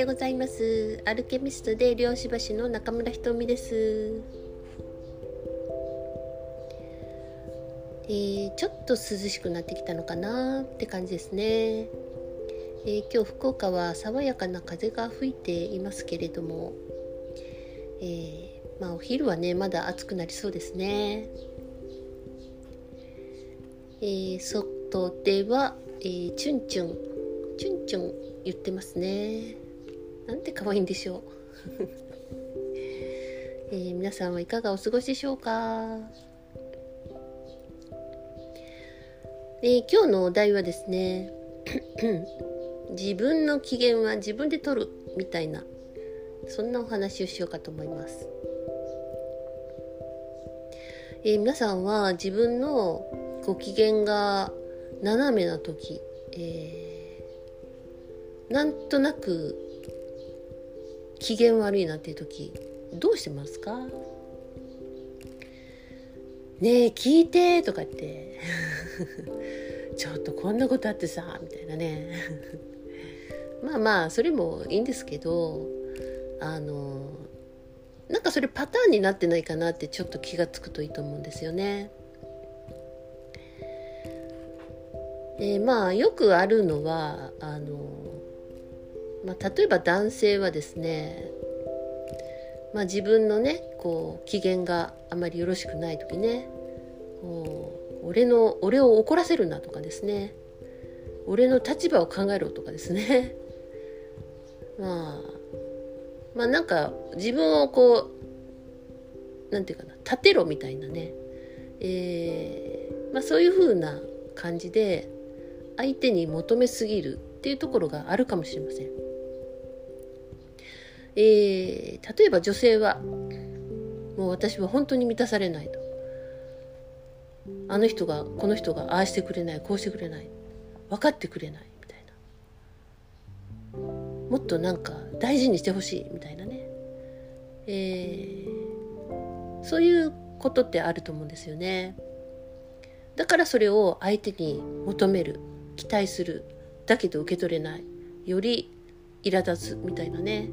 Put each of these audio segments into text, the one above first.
ようございます。アルケミストで漁師橋の中村ひとみです。えー、ちょっと涼しくなってきたのかなって感じですね、えー、今日福岡は爽やかな風が吹いていますけれども、えー、まあ、お昼はねまだ暑くなりそうですね、え外では、えチュンチュンチュンチュン言ってますね。なんて可愛いんでしょう、えー、皆さんはいかがお過ごしでしょうか、えー、今日のお題はですね 自分の機嫌は自分で取るみたいなそんなお話をしようかと思います、えー、皆さんは自分のご機嫌が斜めな時、えーなんとなく機嫌悪いなっていう時どうしてますか？ねえ聞いてとかって。ちょっとこんなことあってさみたいなね。まあまあそれもいいんですけどあのなんかそれパターンになってないかなってちょっと気が付くといいと思うんですよね。えー、まあよくあるのはあのまあ、例えば男性はですね、まあ、自分のねこう機嫌があまりよろしくない時ね俺の俺を怒らせるなとかですね俺の立場を考えろとかですね まあまあなんか自分をこうなんていうかな立てろみたいなね、えーまあ、そういうふうな感じで相手に求めすぎるっていうところがあるかもしれません。えー、例えば女性はもう私は本当に満たされないと。あの人がこの人がああしてくれないこうしてくれない。分かってくれないみたいな。もっとなんか大事にしてほしいみたいなね、えー、そういうことってあると思うんですよね。だからそれを相手に求める期待するだけど受け取れないより苛立つみたいなね。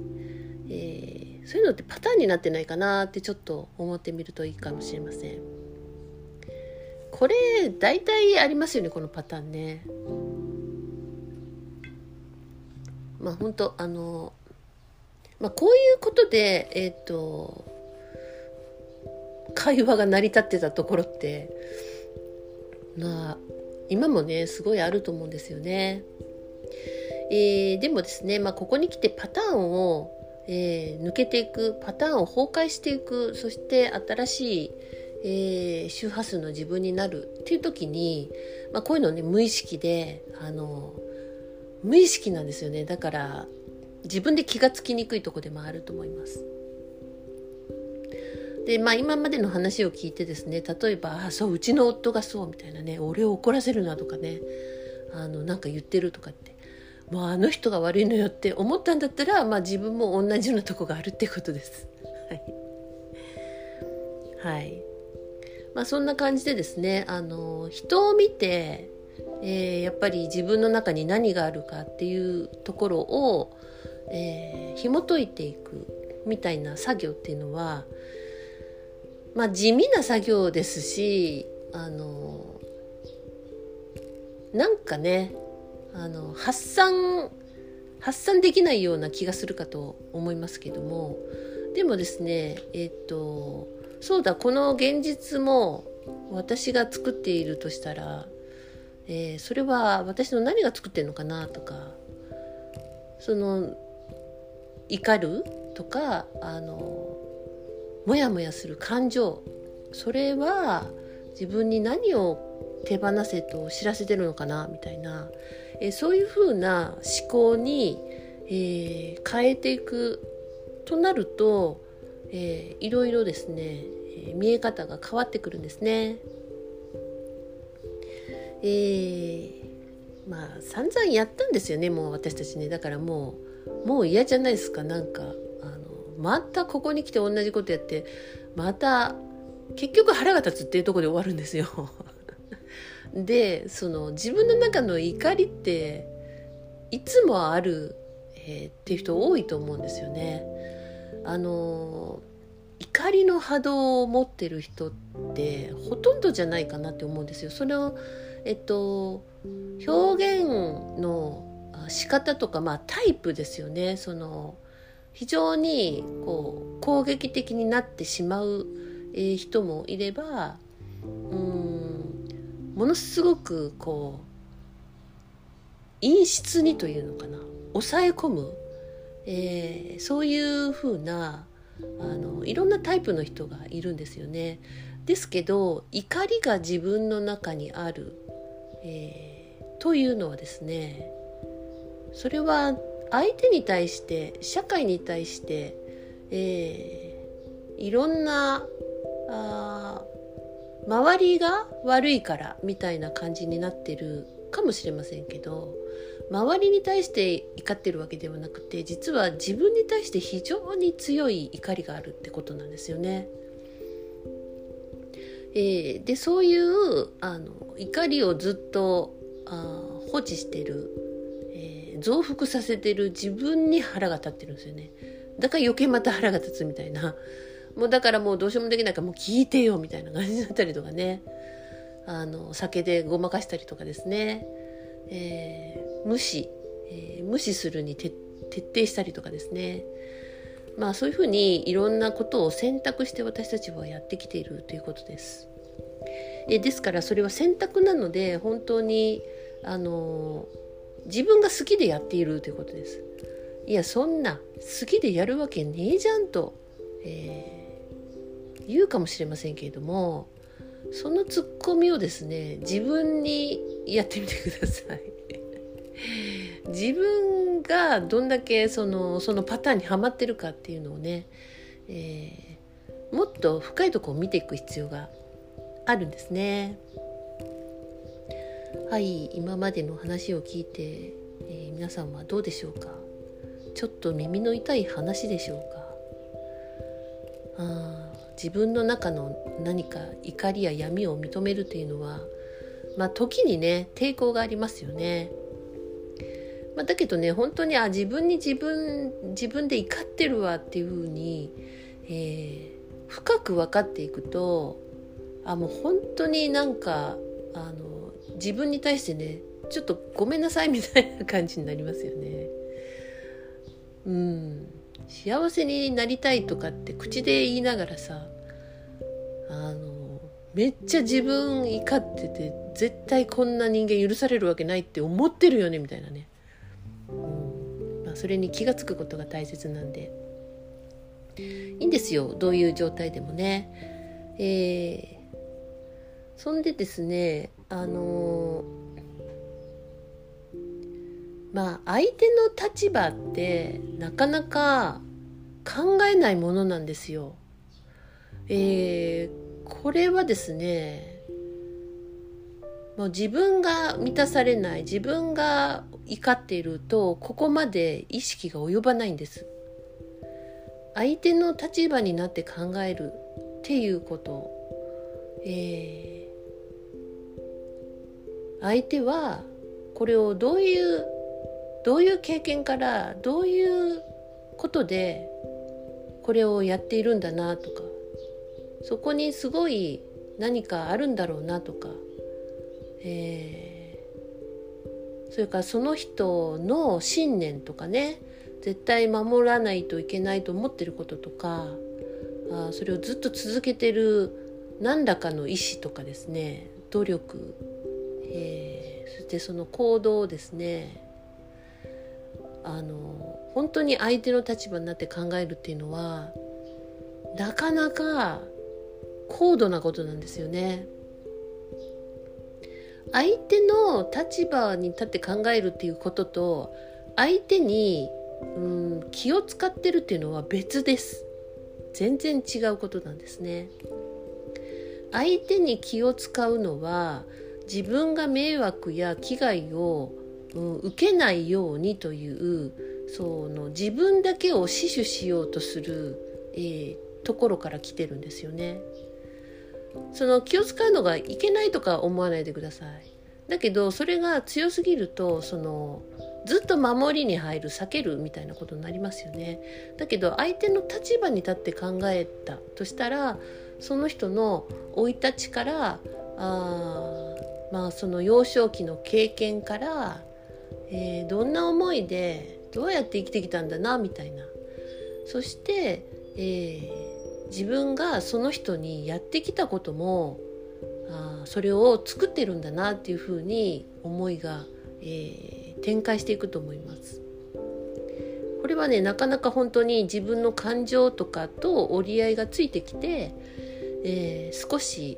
えー、そういうのってパターンになってないかなってちょっと思ってみるといいかもしれませんこれ大体ありますよねこのパターンねまあ本当あのまあこういうことでえっ、ー、と会話が成り立ってたところってまあ今もねすごいあると思うんですよね。えー、でもですね、まあ、ここに来てパターンをえー、抜けていくパターンを崩壊していくそして新しい、えー、周波数の自分になるっていう時に、まあ、こういうのね無意識であの無意識なんですよねだから自分で気がつきにくいとこでもあると思います。でまあ今までの話を聞いてですね例えば「あそううちの夫がそう」みたいなね「俺を怒らせるな」とかねあのなんか言ってるとかってもうあの人が悪いのよって思ったんだったら、まあ、自分も同じようなとこがあるってことです。はい、はいまあ、そんな感じでですねあの人を見て、えー、やっぱり自分の中に何があるかっていうところを、えー、紐解いていくみたいな作業っていうのは、まあ、地味な作業ですしあのなんかねあの発散発散できないような気がするかと思いますけども。でもですねえっ、とそうだこの現実も私が作っているとしたら、えー、それは私の何が作ってるのかなとかその怒るとかあのモヤモヤする感情それは自分に何を手放せと知らせてるのかなみたいな。えそういうふうな思考に、えー、変えていくとなると、えー、いろいろですね、え見え方が変わってくるんですね。えー、まあ散々やったんですよねもう私たちねだからもうもう嫌じゃないですかなんかあのまたここに来て同じことやってまた結局腹が立つっていうとこで終わるんですよ。でその自分の中の怒りっていつもある、えー、っていう人多いと思うんですよね。あの怒りの波動を持ってる人ってほとんどじゃないかなって思うんですよ。それをえっと表現の仕方とかまあタイプですよね。その非常にこう攻撃的になってしまう、えー、人もいればうんものすごくこう陰湿にというのかな抑え込む、えー、そういうふうなあのいろんなタイプの人がいるんですよね。ですけど怒りが自分の中にある、えー、というのはですねそれは相手に対して社会に対して、えー、いろんなあ周りが悪いからみたいな感じになってるかもしれませんけど周りに対して怒ってるわけではなくて実は自分に対して非常に強い怒りがあるってことなんですよね。えー、でそういうあの怒りをずっとあ放置してる、えー、増幅させてる自分に腹が立ってるんですよね。だから余計また腹が立つみたいな。もうだからもうどうしようもできないからもう聞いてよみたいな感じだったりとかね。あの酒でごまかしたりとかですね。えー、無視、えー、無視するに徹底したりとかですねまあそういうふうにいろんなことを選択して私たちはやってきているということです。えですからそれは選択なので本当にあの自分が好きでやっているということです。いやそんな好きでやるわけねえじゃんと、えー、言うかもしれませんけれどもそのツッコミをですね自分にやってみてください。自分がどんだけそのそのパターンにはまってるかっていうのをね、えー、もっと深いとこを見ていく必要があるんですね。はい今までの話を聞いて、えー、皆さんはどうでしょうか？ちょっと耳の痛い話でしょうか？あ自分の中の何か怒りや闇を認めるというのはまあ時にね抵抗がありますよね。まあ、だけどね本当にあ自分に自分自分で怒ってるわっていうふうに、えー、深く分かっていくとあもう本当になんかあの自分に対してねちょっとごめんなさいみたいな感じになりますよね。うん幸せになりたいとかって口で言いながらさあのめっちゃ自分怒ってて絶対こんな人間許されるわけないって思ってるよねみたいなね、うん。まあ、それに気が付くことが大切なんで。いいんですよどういう状態でもね。えー、そんでですねあのまあ相手の立場ってなかなか考えないものなんですよ。えー、これはですねもう自分が満たされない自分が怒っているとここまで意識が及ばないんです。相手の立場になって考えるっていうこと、えー、相手はこれをどういうどういう経験からどういうことでこれをやっているんだなとかそこにすごい何かあるんだろうなとか、えー、それからその人の信念とかね絶対守らないといけないと思ってることとかあそれをずっと続けてる何らかの意志とかですね努力、えー、そしてその行動をですねあの本当に相手の立場になって考えるっていうのはなかなか高度なことなんですよね。相手の立場に立って考えるっていうことと相手にうん気を使ってるっていうのは別です。全然違うことなんですね。相手に気を使うのは自分が迷惑や危害を、うん、受けないようにというその自分だけを死守しようとする、えー、ところから来てるんですよね。その気を使うのがいけないとか思わないでください。だけどそれが強すぎるとそのずっと守りに入る避けるみたいなことになりますよね。だけど相手の立場に立って考えたとしたらその人の生い立ちからあまあその幼少期の経験から、えー、どんな思いでどうやって生きてきたんだなみたいなそして、えー、自分がその人にやってきたこともあそれを作ってるんだなっていうふうに思いが、えー展開していくと思います。これはねなかなか本当に自分の感情とかと折り合いがついてきて、えー、少し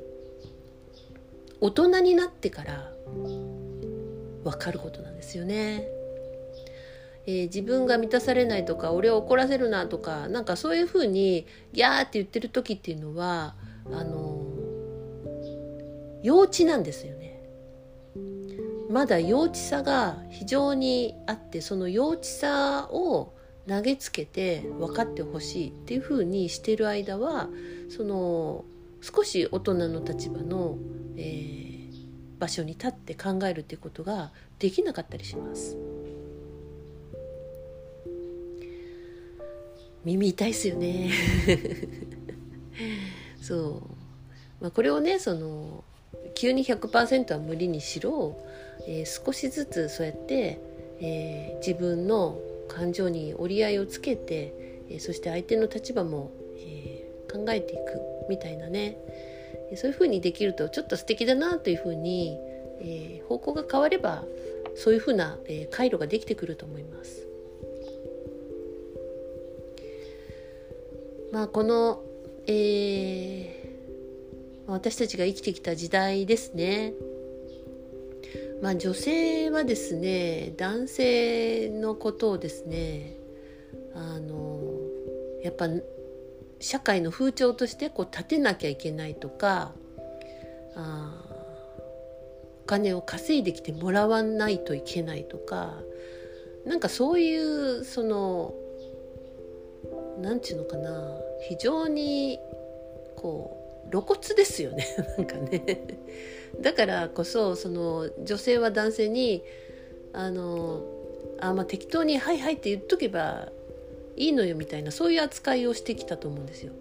大人になってから分かることなんですよね。えー、自分が満たされないとか俺を怒らせるなとかなんかそういうふうにギャーって言ってる時っていうのはあの幼稚なんですよね。まだ幼稚さが非常にあってその幼稚さを投げつけて分かってほしいっていうふうにしてる間はその少し大人の立場の、えー、場所に立って考えるっていうことができなかったりします。耳痛いですよね。そう、まあ、これをねその急に100%は無理にしろえー、少しずつそうやって、えー、自分の感情に折り合いをつけて、えー、そして相手の立場も、え考えていくみたいなね。そういうふうにできるとちょっと素敵だなというふうに、え方向が変わればそういうふうな、え回路ができてくると思います。まあこの、えー、私たちが生きてきた時代ですねまあ、女性はですね男性のことをですねあのやっぱ社会の風潮としてこう立てなきゃいけないとかあお金を稼いできてもらわないといけないとかなんかそういうその何て言うのかな非常にこう露骨ですよね なんかね。だからこそその女性は男性にあのあまあ適当に「はいはい」って言っとけばいいのよみたいなそういう扱いをしてきたと思うんですよ。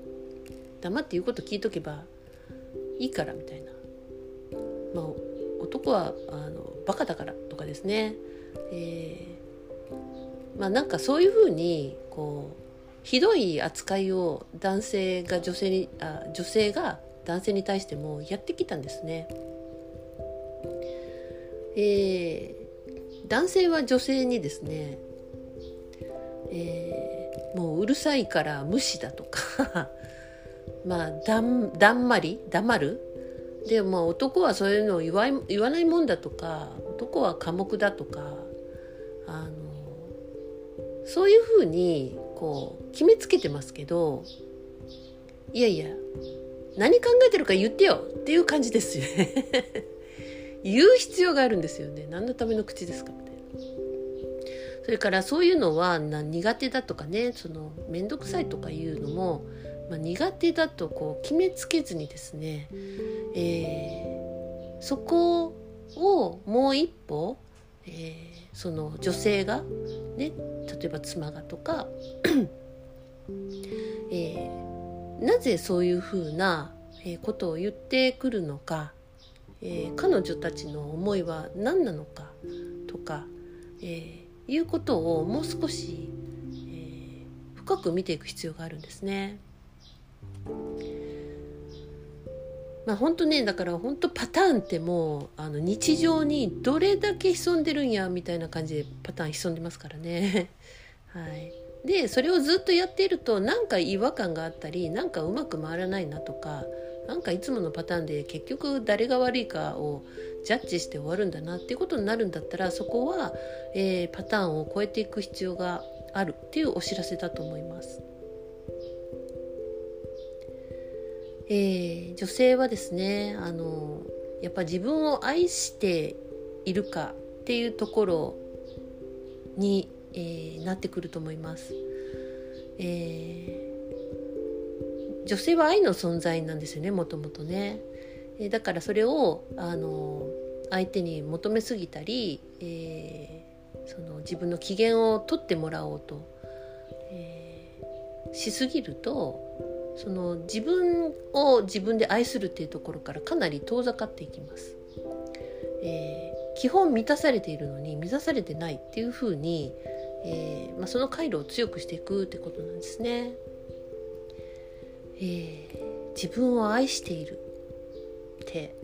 黙って言うこと聞いとけばいいからみたいな。まあ男はあのバカだからとかですね。えー、まあなんかそういうふうにこうひどい扱いを男性が女性にあ女性が男性に対してもやってきたんですね。えー、男性は女性にですね、えー、もううるさいから無視だとか。まあだんだんまり？黙る？でも男はそういうのを言わ言わないもんだとか男は寡黙だとか。あのそういうふうにこう決めつけてますけどいやいや何考えてるか言ってよっていう感じですよね。言う必要があるんですよね。何のための口ですかみたいなそれからそういうのは苦手だとかねその面倒くさいとかいうのも、まあ、苦手だとこう決めつけずにですね、えー、そこをもう一歩、えー、その女性がね例えば妻がとか、えー、なぜそういうふうなことを言ってくるのかえー、彼女たちの思いは何なのかとか、えー、いうことをもう少し、えー、深く見ていく必要があるんですね。まあ本当ねだから本当パターンってもうあの日常にどれだけ潜んでるんやみたいな感じでパターン潜んでますからね。はい、でそれをずっとやっているとなんか違和感があったりなんかうまく回らないなとかなんかいつものパターンで結局誰が悪いかをジャッジして終わるんだなっていうことになるんだったらそこは、えー、パターンを超えていく必要があるっていうお知らせだと思います。えー、女性はですねあのやっぱ自分を愛しているかっていうところに、えー、なってくると思います。えー女性は愛の存在なんですよねもともとねえ。だからそれをあの相手に求めすぎたり、えー、その自分の機嫌を取ってもらおうと、えー、しすぎるとその自分を自分で愛するっていうところからかなり遠ざかっていきます。えー、基本満たされているのに満たされてないっていうふうに、えーまあ、その回路を強くしていくってことなんですね。えー、自分を愛しているって、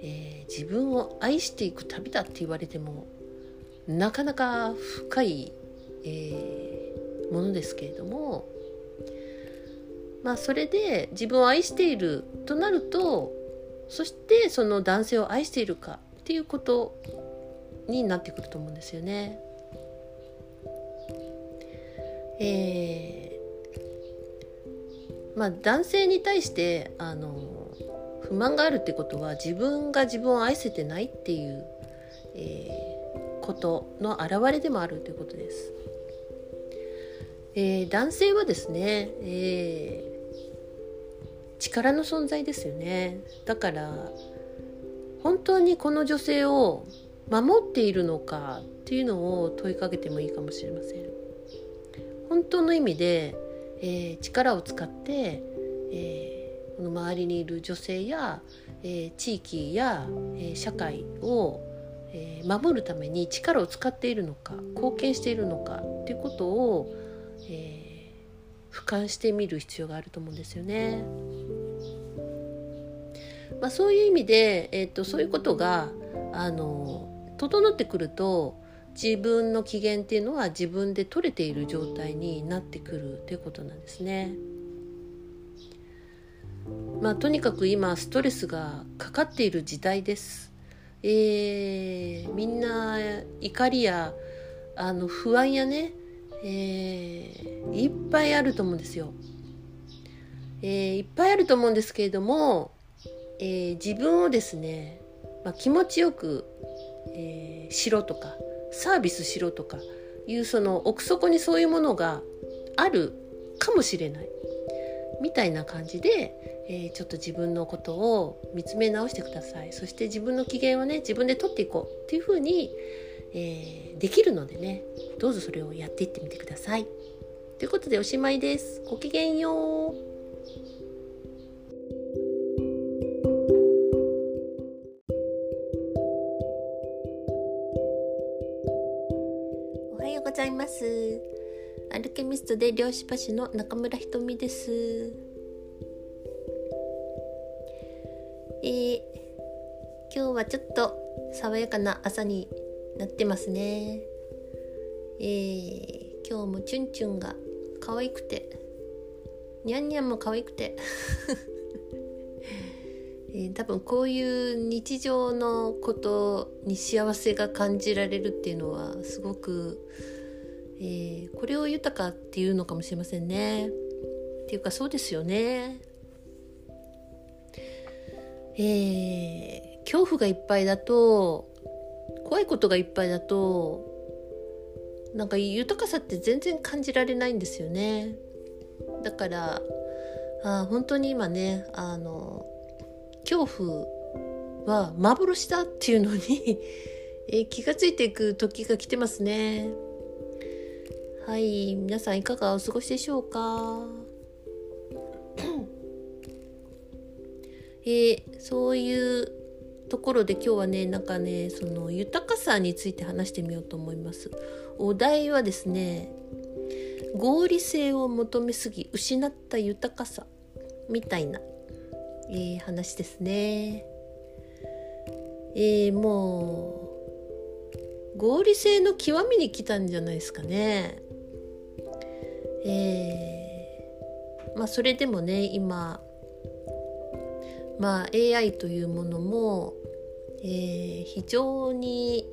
えー、自分を愛していく旅だって言われてもなかなか深い、えー、ものですけれどもまあそれで自分を愛しているとなるとそしてその男性を愛しているかっていうことになってくると思うんですよね。えー、まあ男性に対してあの不満があるってことは自分が自分を愛せてないっていう、えー、ことの表れでもあるということです。えー、男性はですね、え力の存在ですよねだから本当にこの女性を守っているのかっていうのを問いかけてもいいかもしれません本当の意味で、えー、力を使って、えー、この周りにいる女性や、えー、地域や、え社会を、え守るために力を使っているのか貢献しているのかっていうことを、え俯瞰してみる必要があると思うんですよね。まあ、そういう意味で、えーと、そういうことがあの整ってくると自分の機嫌っていうのは自分で取れている状態になってくるということなんですね。まあ、とにかく今ストレスがかかっている時代です。えー、みんな怒りやあの不安やねえー、いっぱいあると思うんですよ。えー、いっぱいあると思うんですけれども、えー、自分をですね、まあ、気持ちよく、えしろとかサービスしろとかいうその奥底にそういうものがあるかもしれないみたいな感じで、えちょっと自分のことを見つめ直してくださいそして自分の機嫌をね自分で取っていこうっていうふうに、えー、できるのでねどうぞそれをやっていってみてください。ということでおしまいです。ごきげんよう。ます。アルケミストで漁師橋の中村ひとみです。えー、今日はちょっと爽やかな朝になってますねえー、今日もチュンチュンが可愛くてニャンニャンも可愛くて えー、多分こういう日常のことに幸せが感じられるっていうのはすごく、えー、これを豊かっていうのかもしれませんね。っていうかそうですよね。えー、恐怖がいっぱいだと怖いことがいっぱいだとなんか豊かさって全然感じられないんですよねだからあ本当に今ねあの恐怖は幻だっていうのにえ気がついていく時が来てますねはい皆さんいかがお過ごしでしょうか？えー、そういうところで今日はねなんかねその豊かさについて話してみようと思います。お題はですね合理性を求めすぎ失った豊かさみたいな、えー、話ですね。えー、もう合理性の極みに来たんじゃないですかね。えー、まあそれでもね今まあ、AI というものも、えー、非常に、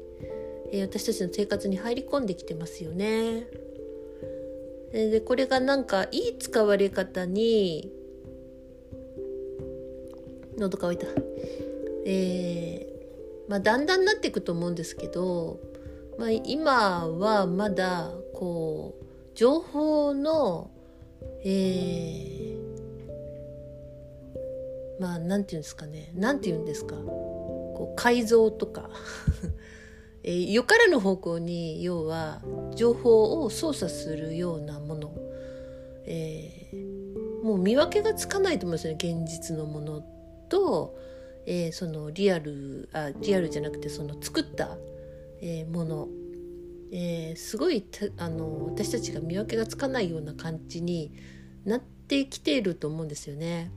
えー、私たちの生活に入り込んできてますよね。でこれがなんかいい使われ方に喉乾いた。えー、まあだんだんなっていくと思うんですけど、まあ、今はまだこう情報の、えー、まあ何て言うんですかね。何て言うんですか。こう改造とか。えー、よからぬ方向に要は情報を操作するようなもの、えー、もう見分けがつかないと思うんですよね。現実のものと、えー、そのリアルあリアルじゃなくてその作った、えもの、えすごいあの私たちが見分けがつかないような感じになってきていると思うんですよね。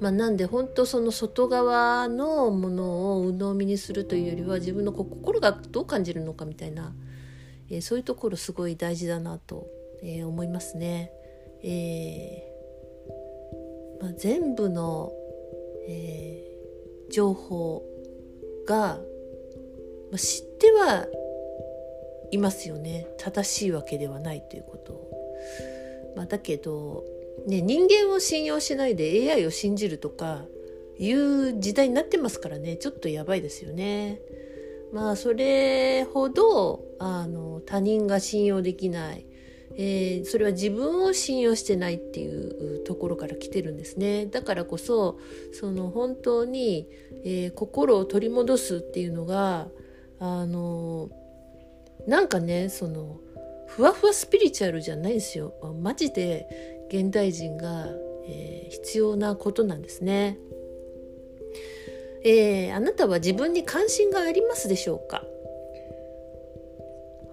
まあ、なんで本当その外側のものを鵜呑みにするというよりは自分の心がどう感じるのかみたいな、えー、そういうところすごい大事だなと、えー、思いますね。えーまあ、全部の、えー、情報が、まあ、知ってはいますよね正しいわけではないということを。まあ、だけどね、人間を信用しないで AI を信じるとかいう時代になってますからねちょっとやばいですよね。まあそれほどあの他人が信用できない、えー、それは自分を信用してないっていうところから来てるんですねだからこそその本当に、えー、心を取り戻すっていうのがあのなんかねそのふわふわスピリチュアルじゃないんですよ。マジで現代人が、えー、必要なことなんですね、えー、あなたは自分に関心がありますでしょうか？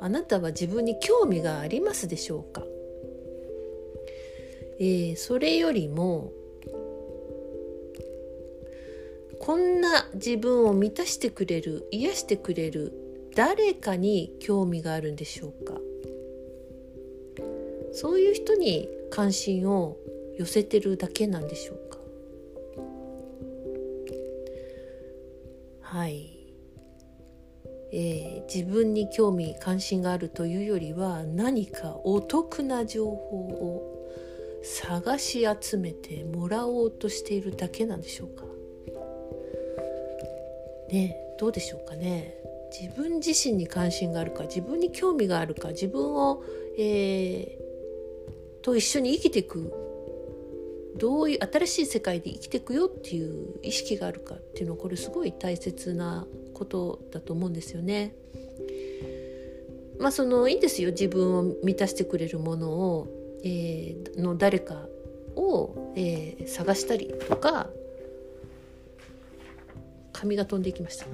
あなたは自分に興味がありますでしょうか、えー、それよりもこんな自分を満たしてくれる癒してくれる誰かに興味があるんでしょうか？そういう人に関心を寄せてるだけなんでしょうか？はい、えー、自分に興味関心があるというよりは何かお得な情報を探し集めてもらおうとしているだけなんでしょうか？ねどうでしょうかね？自分自身に関心があるか自分に興味があるか自分を、えー、と一緒に生きていくどういう新しい世界で生きていくよっていう意識があるかっていうのはこれすごい大切なことだと思うんですよね。まあそのいいんですよ自分を満たしてくれるものを、えー、の誰かを、えー、探したりとか髪が飛んでいきました。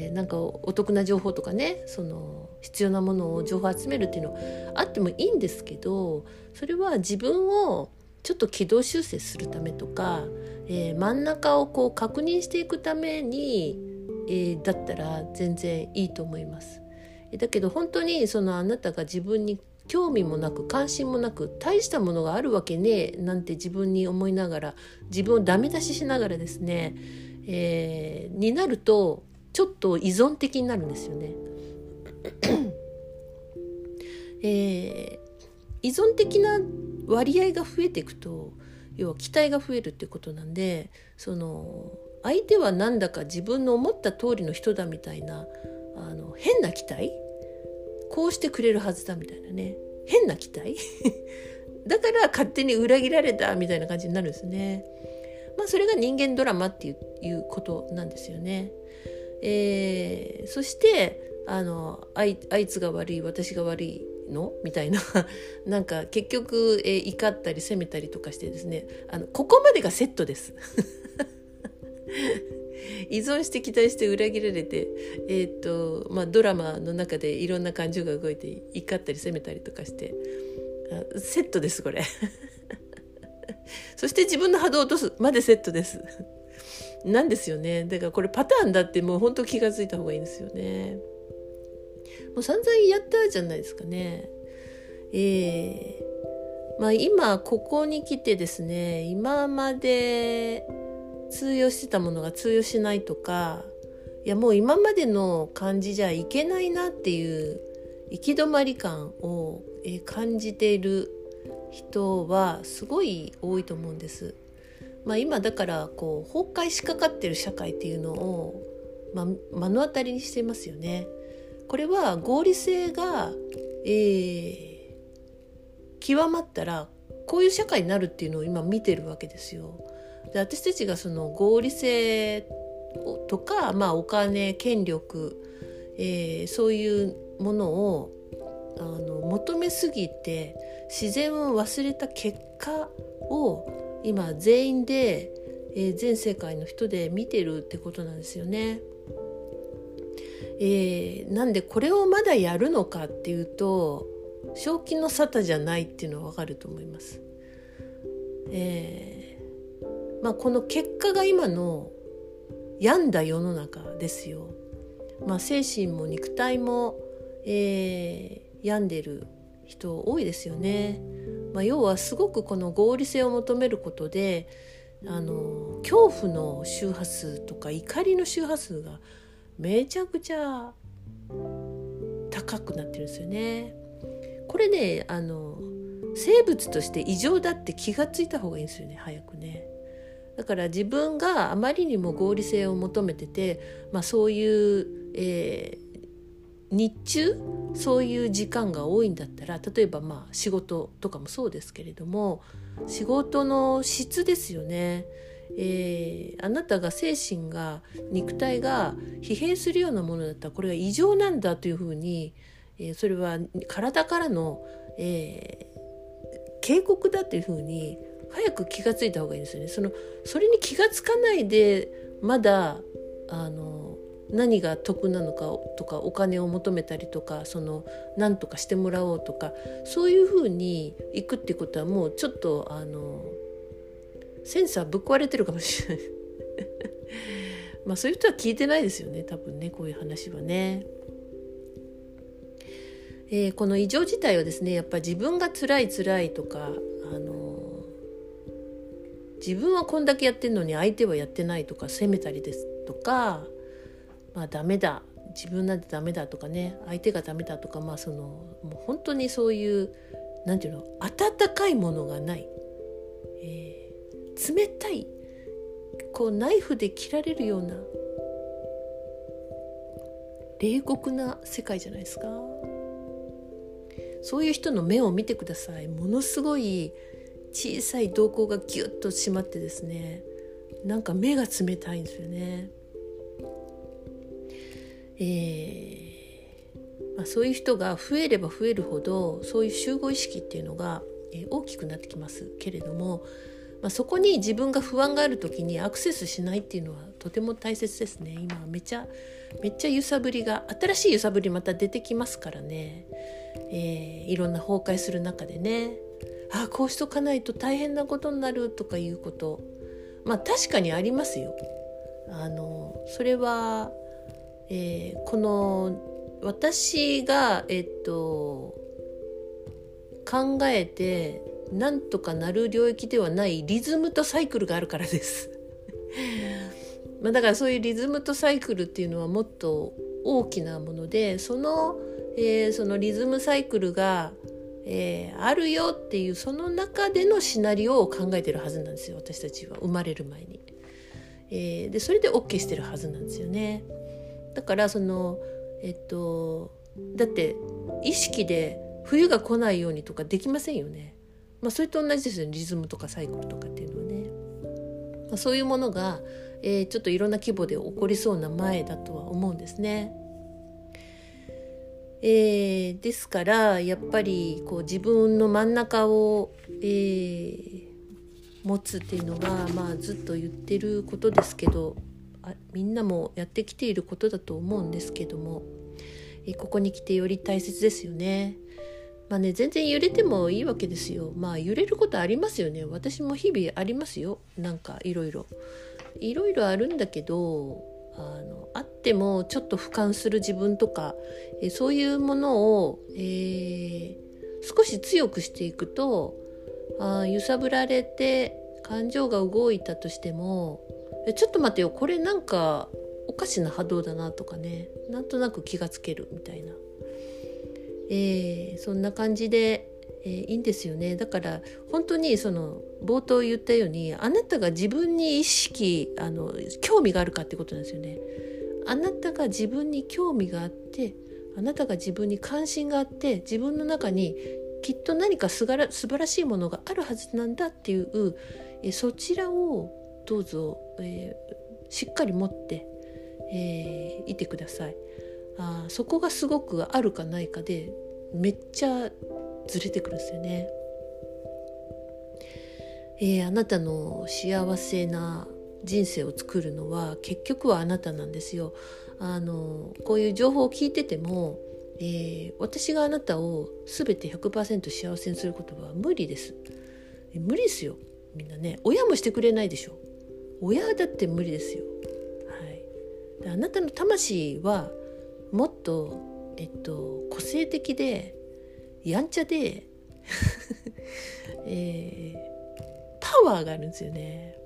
えー、なんかお得な情報とかねその必要なものを情報集めるっていうのあってもいいんですけどそれは自分をちょっと軌道修正するためとか、えー、真ん中をこう確認していくために、えー、だったら全然いいと思います。だけど本当にそのあなたが自分に興味もなく関心もなく大したものがあるわけねえなんて自分に思いながら自分をダメ出ししながらですね、えー、になるとちょっと依存的になるんですよね。えー、依存的な割合が増えていくと要は期待が増えるってことなんでその相手はなんだか自分の思った通りの人だみたいなあの変な期待？こうしてくれるはずだみたいなね変な期待？だから勝手に裏切られたみたいな感じになるんですね。まあそれが人間ドラマっていうことなんですよね。えー、そしてあのあいつが悪い私が悪いの？みたいな。なんか結局、えー、怒ったり責めたりとかしてですね。あのここまでがセットです。依存して期待して裏切られて、えーとまあ、ドラマの中でいろんな感情が動いて怒ったり責めたりとかして。セットですこれ。そして自分の波動を落とすまでセットです。なんですよね。だからこれパターンだってもう本当気が付いた方がいいんですよね。もう散々やったじゃないですかね。えー、まあ今ここに来てですね今まで通用してたものが通用しないとかいやもう今までの感じじゃいけないなっていう行き止まり感を感じている人はすごい多いと思うんです。まあ、今だからこう崩壊しかかってる社会っていうのを、まあ、目の当たりにしていますよね。これは合理性が、えー、極まったらこういう社会になるっていうのを今見てるわけですよ。で私たちがその合理性とか、まあ、お金権力、えー、そういうものをあの求めすぎて自然を忘れた結果を今全員で、えー、全世界の人で見てるってことなんですよね。えー、なんでこれをまだやるのかっていうと正気の沙汰じゃないっていうのは分かると思います。えーまあ、この結果が今の病んだ世の中ですよ。まあ、精神も肉体も、えー、病んでる人多いですよね。まあ、要はすごくこの合理性を求めることであの恐怖の周波数とか怒りの周波数がめちゃくちゃ高くなってるんですよね。これねあの生物として異常だって気が付いた方がいいんですよね早くね。だから自分があまりにも合理性を求めてて、まあ、そういう、えー、日中そういう時間が多いんだったら例えばまあ仕事とかもそうですけれども仕事の質ですよね。えー、あなたが精神が肉体が疲弊するようなものだったらこれは異常なんだというふうに、えー、それは体からの、えー、警告だというふうに早く気が付いた方がいいですよね。そのそれに気が付かないでまだあの何が得なのかとかお金を求めたりとかその何とかしてもらおうとかそういうふうにいくってことはもうちょっとあのセンサーぶっ壊れてるかもしれない まあそういう人は聞いてないですよね多分ねこういう話はね。えー、この異常事態はですねやっぱ自分が辛い辛いとかあの自分はこんだけやってんのに相手はやってないとか責めたりですとかまあダメだ自分なんてダメだとかね相手がダメだとかまあそのもう本当にそういう何て言うの温かいものがない、え冷たいこうナイフで切られるような冷酷な世界じゃないですか。そういう人の目を見てください。ものすごい小さい瞳孔がギュッと締まってですねなんか目が冷たいんですよね。えーまあ、そういう人が増えれば増えるほどそういう集合意識っていうのが、えー、大きくなってきますけれどもまあ、そこに自分が不安がある時にアクセスしないっていうのはとても大切ですね。今めちゃめっちゃ揺さぶりが新しい揺さぶりまた出てきますからね、えー、いろんな崩壊する中でね。ああこうしとかないと大変なことになるとかいうこと。まあ確かにありますよ。あのそれは、えー、この私がえっと考えてなんとかなる領域ではないリズムとサイクルがあるからです まだからそういうリズムとサイクルっていうのはもっと大きなものでその,、えー、そのリズムサイクルが、えー、あるよっていうその中でのシナリオを考えてるはずなんですよ私たちは生まれる前に。えー、でそれで OK してるはずなんですよね。だからそのえっとだって意識で冬が来ないようにとかできませんよね。まあ、それと同じですよねリズムとかサイクルとかっていうのはね、まあ、そういうものが、えー、ちょっといろんな規模で起こりそうな前だとは思うんですね。えー、ですからやっぱりこう自分の真ん中を、えー、持つっていうのは、まあ、ずっと言ってることですけどみんなもやってきていることだと思うんですけども、え、ここに来てより大切ですよね。まあね全然揺れてもいいわけですよ。まあ揺れることありますよね。私も日々ありますよ。なんかいろいろ。いろいろあるんだけどあのあってもちょっと俯瞰する自分とか、えそういうものを、えー、少し強くしていくとあ揺さぶられて感情が動いたとしてもちょっと待ってよ。これなんかおかしな波動だなとかね。なんとなく気がつけるみたいな。えー、そんな感じで、えー、いいんですよね。だから本当にその冒頭言ったようにあなたが自分に意識あの興味があるかってことなんですよね。あなたが自分に興味があってあなたが自分に関心があって自分の中にきっと何かすがら素晴らしいものがあるはずなんだっていう、えそちらをどうぞ、えしっかり持って、えー、いてくださいあそこがすごくあるかないかでめっちゃずれてくるんですよね。えー、あなたの幸せな人生を作るのは結局はあなたなんですよ。あのこういう情報を聞いてても、えー、私があなたを全て100%幸せにすることは無理です。無理ですよみんなね親もしてくれないでしょ親だって無理ですよ。はい、あなたの魂はもっと、えっと、個性的でやんちゃで、えー、パワーがあるんですよね。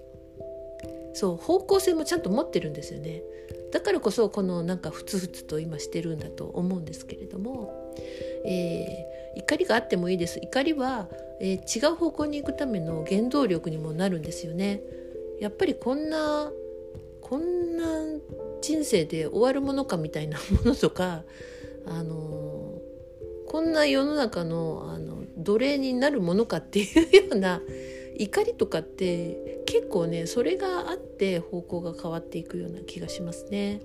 そう方向性もちゃんと持ってるんですよね。だからこそこのなんかふつふつと今してるんだと思うんですけれども、えー、怒りがあってもいいです怒りは、えー、違う方向に行くための原動力にもなるんですよね。やっぱりこんなこんな人生で終わるものかみたいなものとか あのこんな世の中のあの奴隷になるものかっていうような怒りとかって結構ねそれがあって方向が変わっていくような気がしますね。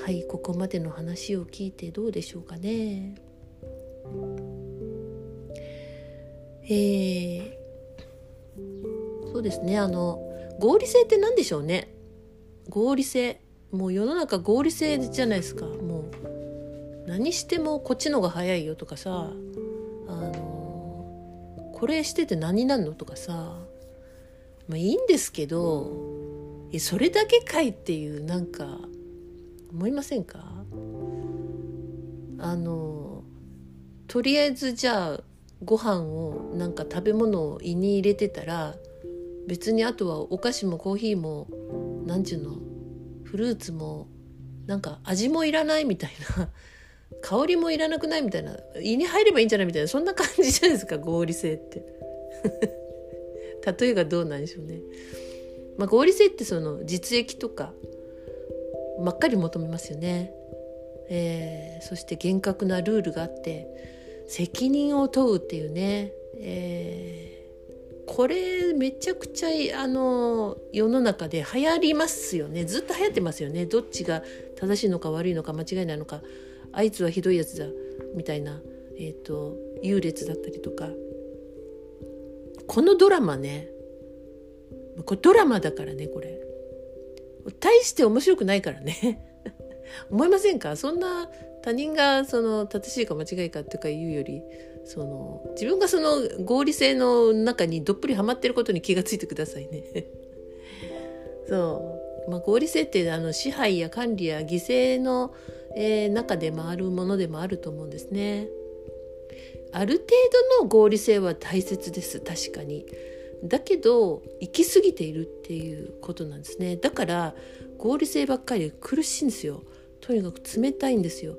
はいここまでの話を聞いてどうでしょうかね。えー、そうですね。あの合理性って何でしょうね？合理性。もう世の中合理性じゃないですか。もう何してもこっちのが早いよとかさ。あのこれしてて何なんのとかさ。まあいいんですけどえそれだけかいっていうなんか思いませんか？あのとりあえずじゃあご飯をなんか食べ物を胃に入れてたら別にあとはお菓子もコーヒーも何ちゅうのフルーツもなんか味もいらないみたいな 香りもいらなくないみたいな胃に入ればいいんじゃないみたいなそんな感じじゃないですか合理性って。例えがどうなんでしょうね、まあ、合理性ってその実益とかばっかり求めますよね、えー、そして厳格なルールがあって責任を問うっていうね、えーこれめちゃくちゃあの世の中で流行りますよね。ずっと流行ってますよね。どっちが正しいのか悪いのか間違いないのか。あいつはひどいやつだみたいな、えーと、優劣だったりとか。このドラマねこれドラマだからねこれ。大して面白くないからね。思いませんか？そんな他人がその正しいか間違いかとかいうより。その自分がその合理性の中にどっぷりはまってることに気がついてくださいね。そう、まあ、合理性ってあの支配や管理や犠牲の、えー、中で回るものでもあると思うんですね。ある程度の合理性は大切です確かに。だけど行き過ぎているっていうことなんですね。だから合理性ばっかり苦しいんですよ。とにかく冷たいんですよ。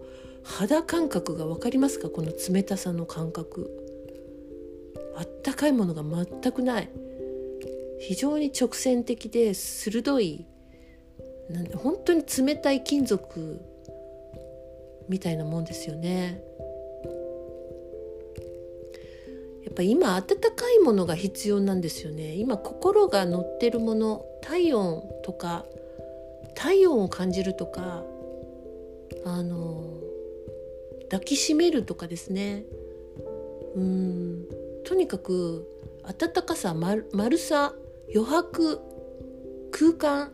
肌感覚が分かりますか？この冷たさの感覚。あったかいものが全くない。非常に直線的で鋭いなんで本当に冷たい金属みたいなもんですよね。やっぱ今温かいものが必要なんですよね。今心が乗ってるもの体温とか体温を感じるとかあの抱きしめるとかですねうんとにかく温かさ丸丸さ余白空間、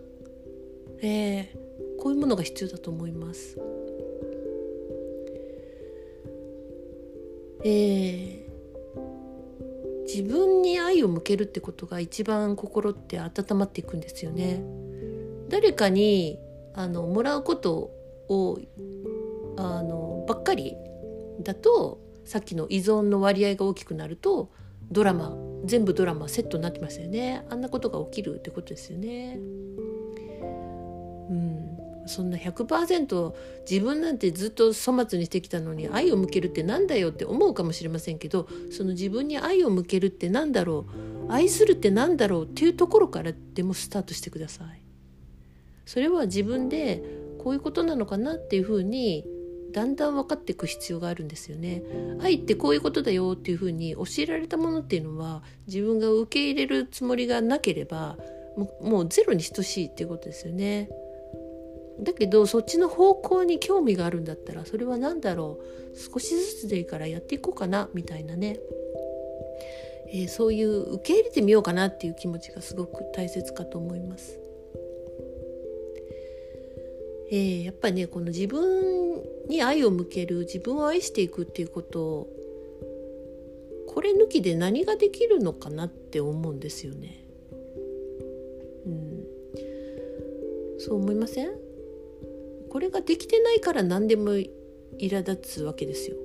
えー、こういうものが必要だと思います。えー、自分に愛を向けるってことが一番心って温まっていくんですよね。誰かにあのもらうことをあのっかりだとさっきの依存の割合が大きくなるとドラマ全部ドラマセットになってますよねあんなことが起きるってことですよね。うん、そんな100%自分なんてずっと粗末にしてきたのに愛を向けるってなんだよって思うかもしれませんけどその自分に愛を向けるってなんだろう愛するってなんだろうっていうところからでもスタートしてください。それは自分でこういうことなのかなっていうふうにだんだん分かっていく必要があるんですよね。愛ってこういうことだよっていうふうに教えられたものっていうのは自分が受け入れるつもりがなければもうゼロに等しいっていうことですよね。だけどそっちの方向に興味があるんだったらそれは何だろう少しずつでいいからやっていこうかなみたいなね、えー、そういう受け入れてみようかなっていう気持ちがすごく大切かと思います。えー、やっぱりねこの自分に愛を向ける自分を愛していくっていうことをこれ抜きで何ができるのかなって思うんですよね。うん、そう思いません？これができてないから何でも苛立つわけですよ。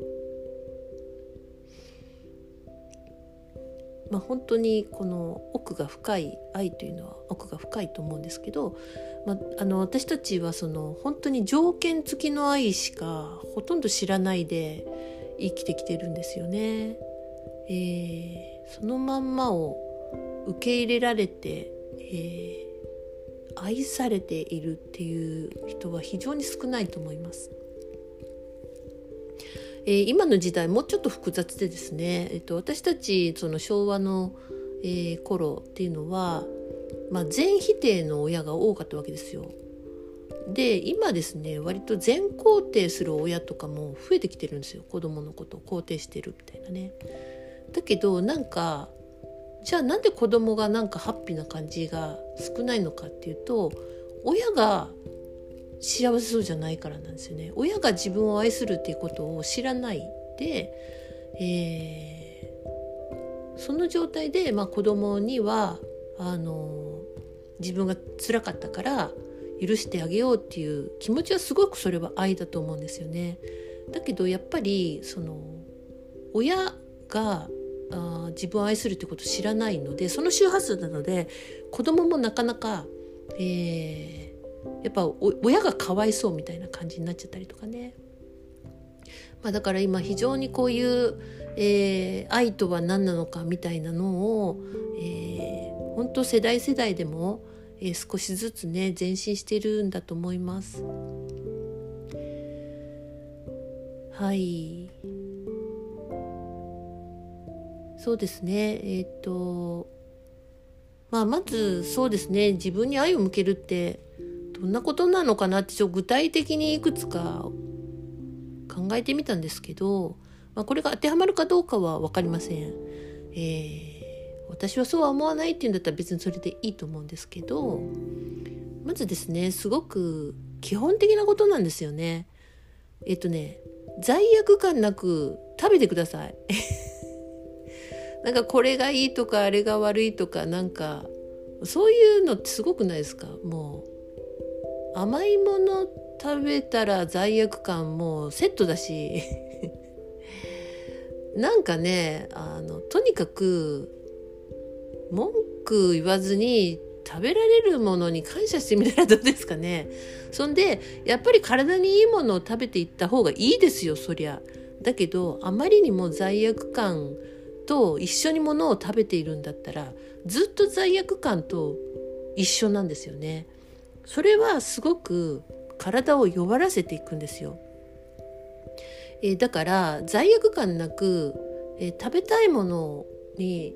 まあ、本当にこの奥が深い愛というのは奥が深いと思うんですけど、まあ、あの私たちはその本当に条件付きの愛しかほとんど知らないで生きてきてるんですよね。えー、そのまんまを受け入れられて、えー、愛されているっていう人は非常に少ないと思います。えー、今の時代もうちょっと複雑でですね、えっと、私たちその昭和の、えー、頃っていうのは、まあ、全否定の親が多かったわけですよ。で今ですね割と全肯定する親とかも増えてきてるんですよ子供のことを肯定してるみたいなね。だけどなんかじゃあなんで子供がなんかハッピーな感じが少ないのかっていうと親が幸せそうじゃないからなんですよね親が自分を愛するっていうことを知らないで、えー、その状態で、まあ、子供にはあの自分が辛かったから許してあげようっていう気持ちはすごくそれは愛だと思うんですよね。だけどやっぱりその親があ自分を愛するってことを知らないのでその周波数なので子供もなかなか、えー、やっぱ親がかわいそうみたいな感じになっちゃったりとかね。まあ、だから今非常にこういう、えー、愛とは何なのかみたいなのを、えー、本当世代世代でも、えー、少しずつね前進してるんだと思います。はいそうですねえっ、とまあまずそうですね自分に愛を向けるってどんなことなのかなってちょっと具体的にいくつか考えてみたんですけど、まあ、これが当てはまるかどうかは分かりません。えー、私はそうは思わないっていうんだったら別にそれでいいと思うんですけどまずですねすごく基本的なことなんですよね。えっとね罪悪感なく食べてください。なんかこれがいいとかあれが悪いとかなんかそういうのってすごくないですか？もう甘いもの食べたら罪悪感もセットだし。なんかねあのとにかく文句言わずに食べられるものに感謝してみたらどうですかね。そんでやっぱり体にいいものを食べていった方がいいですよそりゃ。だけどあまりにも罪悪感と一緒にものを食べているんだったらずっと罪悪感と一緒なんですよね。それはすごく体を弱らせていくんですよ。えー、だから罪悪感なく、えー、食べたいものに、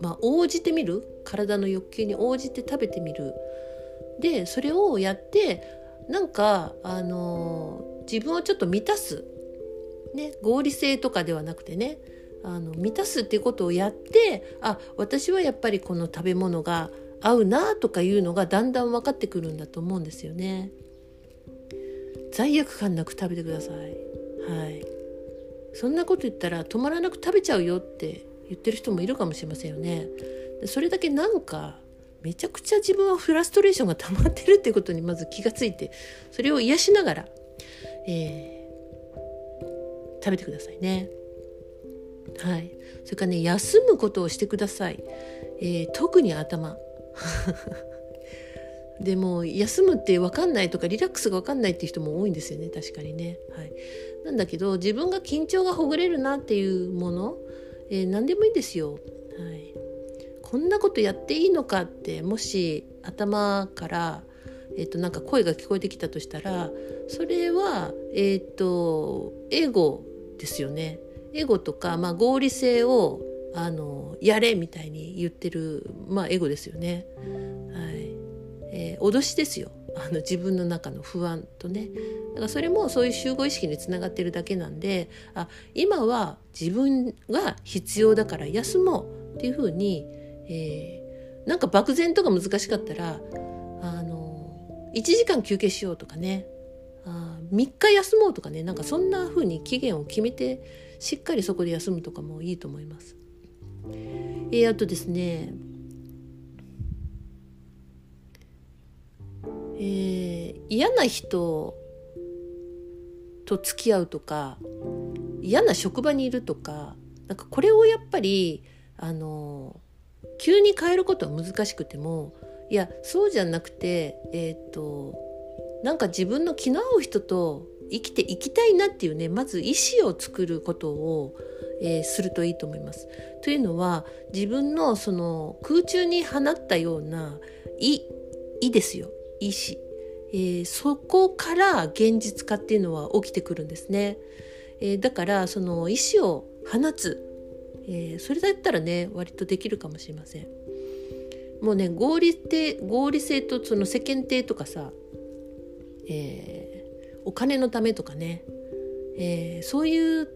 まあ、応じてみる体の欲求に応じて食べてみる。でそれをやってなんか、あのー、自分をちょっと満たす、ね、合理性とかではなくてねあの満たすっていうことをやってあ私はやっぱりこの食べ物が合うなとかいうのがだんだん分かってくるんだと思うんですよね。罪悪感なく食べてください。はい。そんなこと言ったら止まらなく食べちゃうよって言ってる人もいるかもしれませんよね。それだけなんかめちゃくちゃ自分はフラストレーションが溜まってるってことにまず気がついてそれを癒しながら、えー、食べてくださいね。はい、それからね休むことをしてください、えー、特に頭 でも休むって分かんないとかリラックスが分かんないっていう人も多いんですよね確かにね、はい、なんだけど自分が緊張がほぐれるなっていうもの、えー、何でもいいんですよ、はい、こんなことやっていいのかってもし頭からえっと、なんか声が聞こえてきたとしたらそれは、えっと、英語ですよね。エゴとか、まあ、合理性を、あのやれみたいに言ってる、まあ、エゴですよね。はい。えー、脅しですよ。あの自分の中の不安とね。だからそれもそういう集合意識につながってるだけなんであ今は自分が必要だから休もうっていうふうに、えー、なんか漠然とか難しかったらあの1時間休憩しようとかね。あ3日休もうとかね。なんかそんなふうに期限を決めてしっかりそこで休むとかもいいと思います。えー、あとですね。えー、嫌な人と付き合うとか嫌な職場にいるとかなんかこれをやっぱりあの急に変えることは難しくてもいやそうじゃなくてえっ、となんか自分の気の合う人と生きていきたいなっていうねまず意思を作ることを、えー、するといいと思います。というのは自分のその空中に放ったような意意ですよ意志、えー、そこから現実化っていうのは起きてくるんですね。えー、だからその意志を放つ、えー、それだったらね割とできるかもしれません。もうね合理性合理性とその世間体とかさ、えー、お金のためとかね、えー、そういう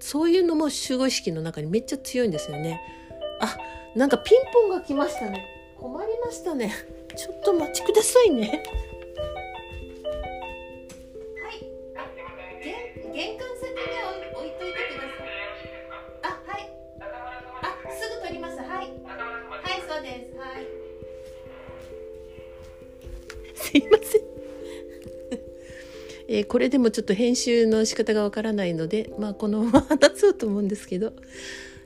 そういうのも集合意識の中にめっちゃ強いんですよね。あなんかピンポンが来ましたね。困りましたね。ちょっとお待ちくださいね。はい。玄玄関先に置いといてください。あ、はい。あ、すぐ取ります。はい。はい、そうです。はい。すいません。えー、これでもちょっと編集の仕方がわからないので、まあ、このまま 話そうと思うんですけど、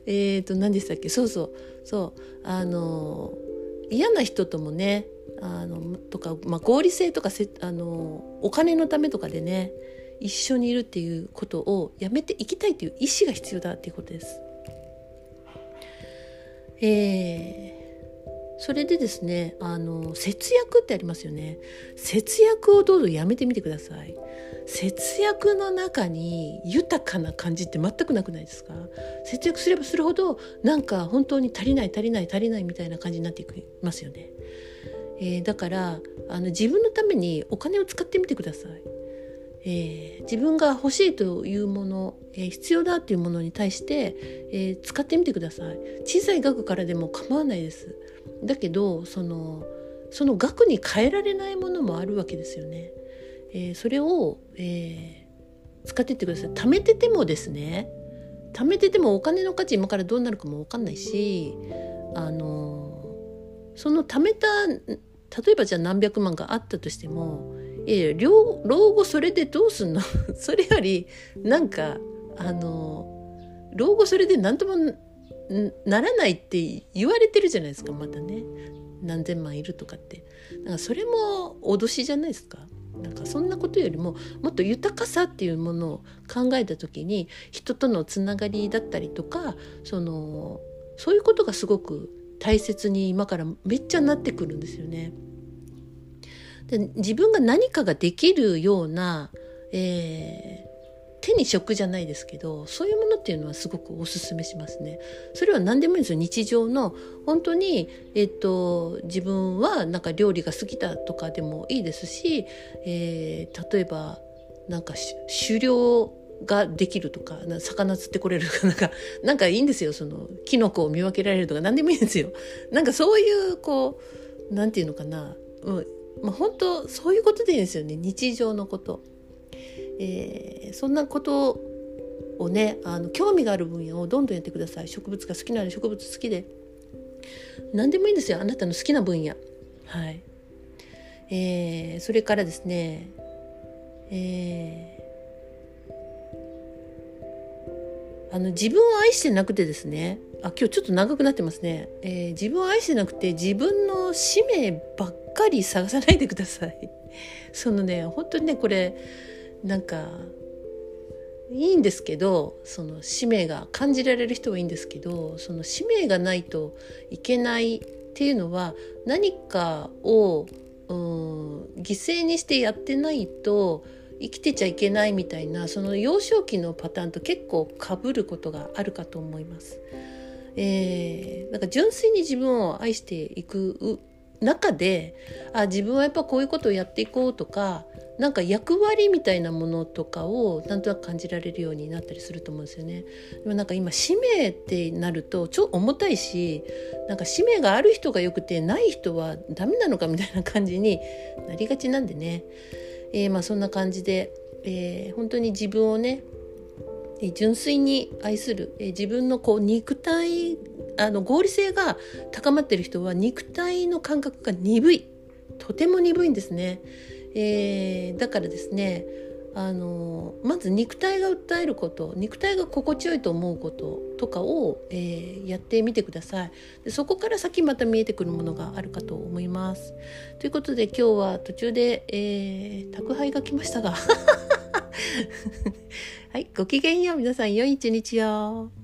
えっ、ー、と、何でしたっけ？そうそう、そう、あの、嫌な人ともね、あのとか、まあ、合理性とかせあのお金のためとかでね一緒にいるっていうことをやめていきたいという意思が必要だっていうことです。えー、それでですねあの節約ってありますよね。節約をどうぞやめてみてください。節約の中に豊かな感じって全くなくないですか？節約すればするほどなんか本当に足りない足りない足りないみたいな感じになっていきますよね。えー、だからあの自分のためにお金を使ってみてください。えー、自分が欲しいというもの、えー、必要だというものに対して、えー、使ってみてください。小さい額からでも構わないです。だけどそのその額に変えられないものもあるわけですよね、えそれを、え使っていってください。貯めててもですね貯めててもお金の価値今からどうなるかも分かんないしあのその貯めた例えばじゃあ何百万かあったとしてもいや老後それでどうすんの？それよりなんかあの老後それで何ともならないって言われてるじゃないですかまたね。何千万いるとかって。だかそれも脅しじゃないですか。なんかそんなことよりももっと豊かさっていうものを考えた時に人とのつながりだったりとかそのそういうことがすごく大切に今からめっちゃなってくるんですよね。で自分が何かができるような、えー、手に職じゃないですけどそういうものっていうのはすごくおすすめしますね。それは何でもいいんですよ日常の本当に、えっと、自分はなんか料理が好きだとかでもいいですし、えー、例えばなんか狩猟ができるとか魚釣ってこれるとか なんかなんかいいんですよそのキノコを見分けられるとか何でもいいんですよ。なんかそういうこうなんていうのかな、うん、まあ本当そういうことでいいんですよね日常のこと。えー、そんなことをねあの興味がある分野をどんどんやってください。植物が好きなら植物好きで。何でもいいんですよ。あなたの好きな分野。はい、えー、それからですねえーあの自分を愛してなくてですね。あ今日ちょっと長くなってますね、えー、自分を愛してなくて自分の使命ばっかり探さないでください。そのね本当にねこれなんかいいんですけどその使命が感じられる人はいいんですけどその使命がないといけないっていうのは何かをうん犠牲にしてやってないと生きてちゃいけないみたいなその幼少期のパターンと結構かぶることがあるかと思います。えー、なんか純粋に自分を愛していく中であ自分はやっぱこういうことをやっていこうとかなんか役割みたいなものとかをなんとなく感じられるようになったりすると思うんですよね。でもなんか今使命ってなると超重たいしなんか使命がある人がよくてない人はダメなのかみたいな感じに なりがちなんでね、えー、まあそんな感じで、えー、本当に自分をね純粋に愛する、自分のこう肉体あの合理性が高まってる人は肉体の感覚が鈍い。とても鈍いんですね。えー、だからですねあのまず肉体が訴えること肉体が心地よいと思うこととかを、えー、やってみてください。でそこから先また見えてくるものがあるかと思います。ということで今日は途中で、えー、宅配が来ましたが。はいごきげんよう皆さん良い一日を。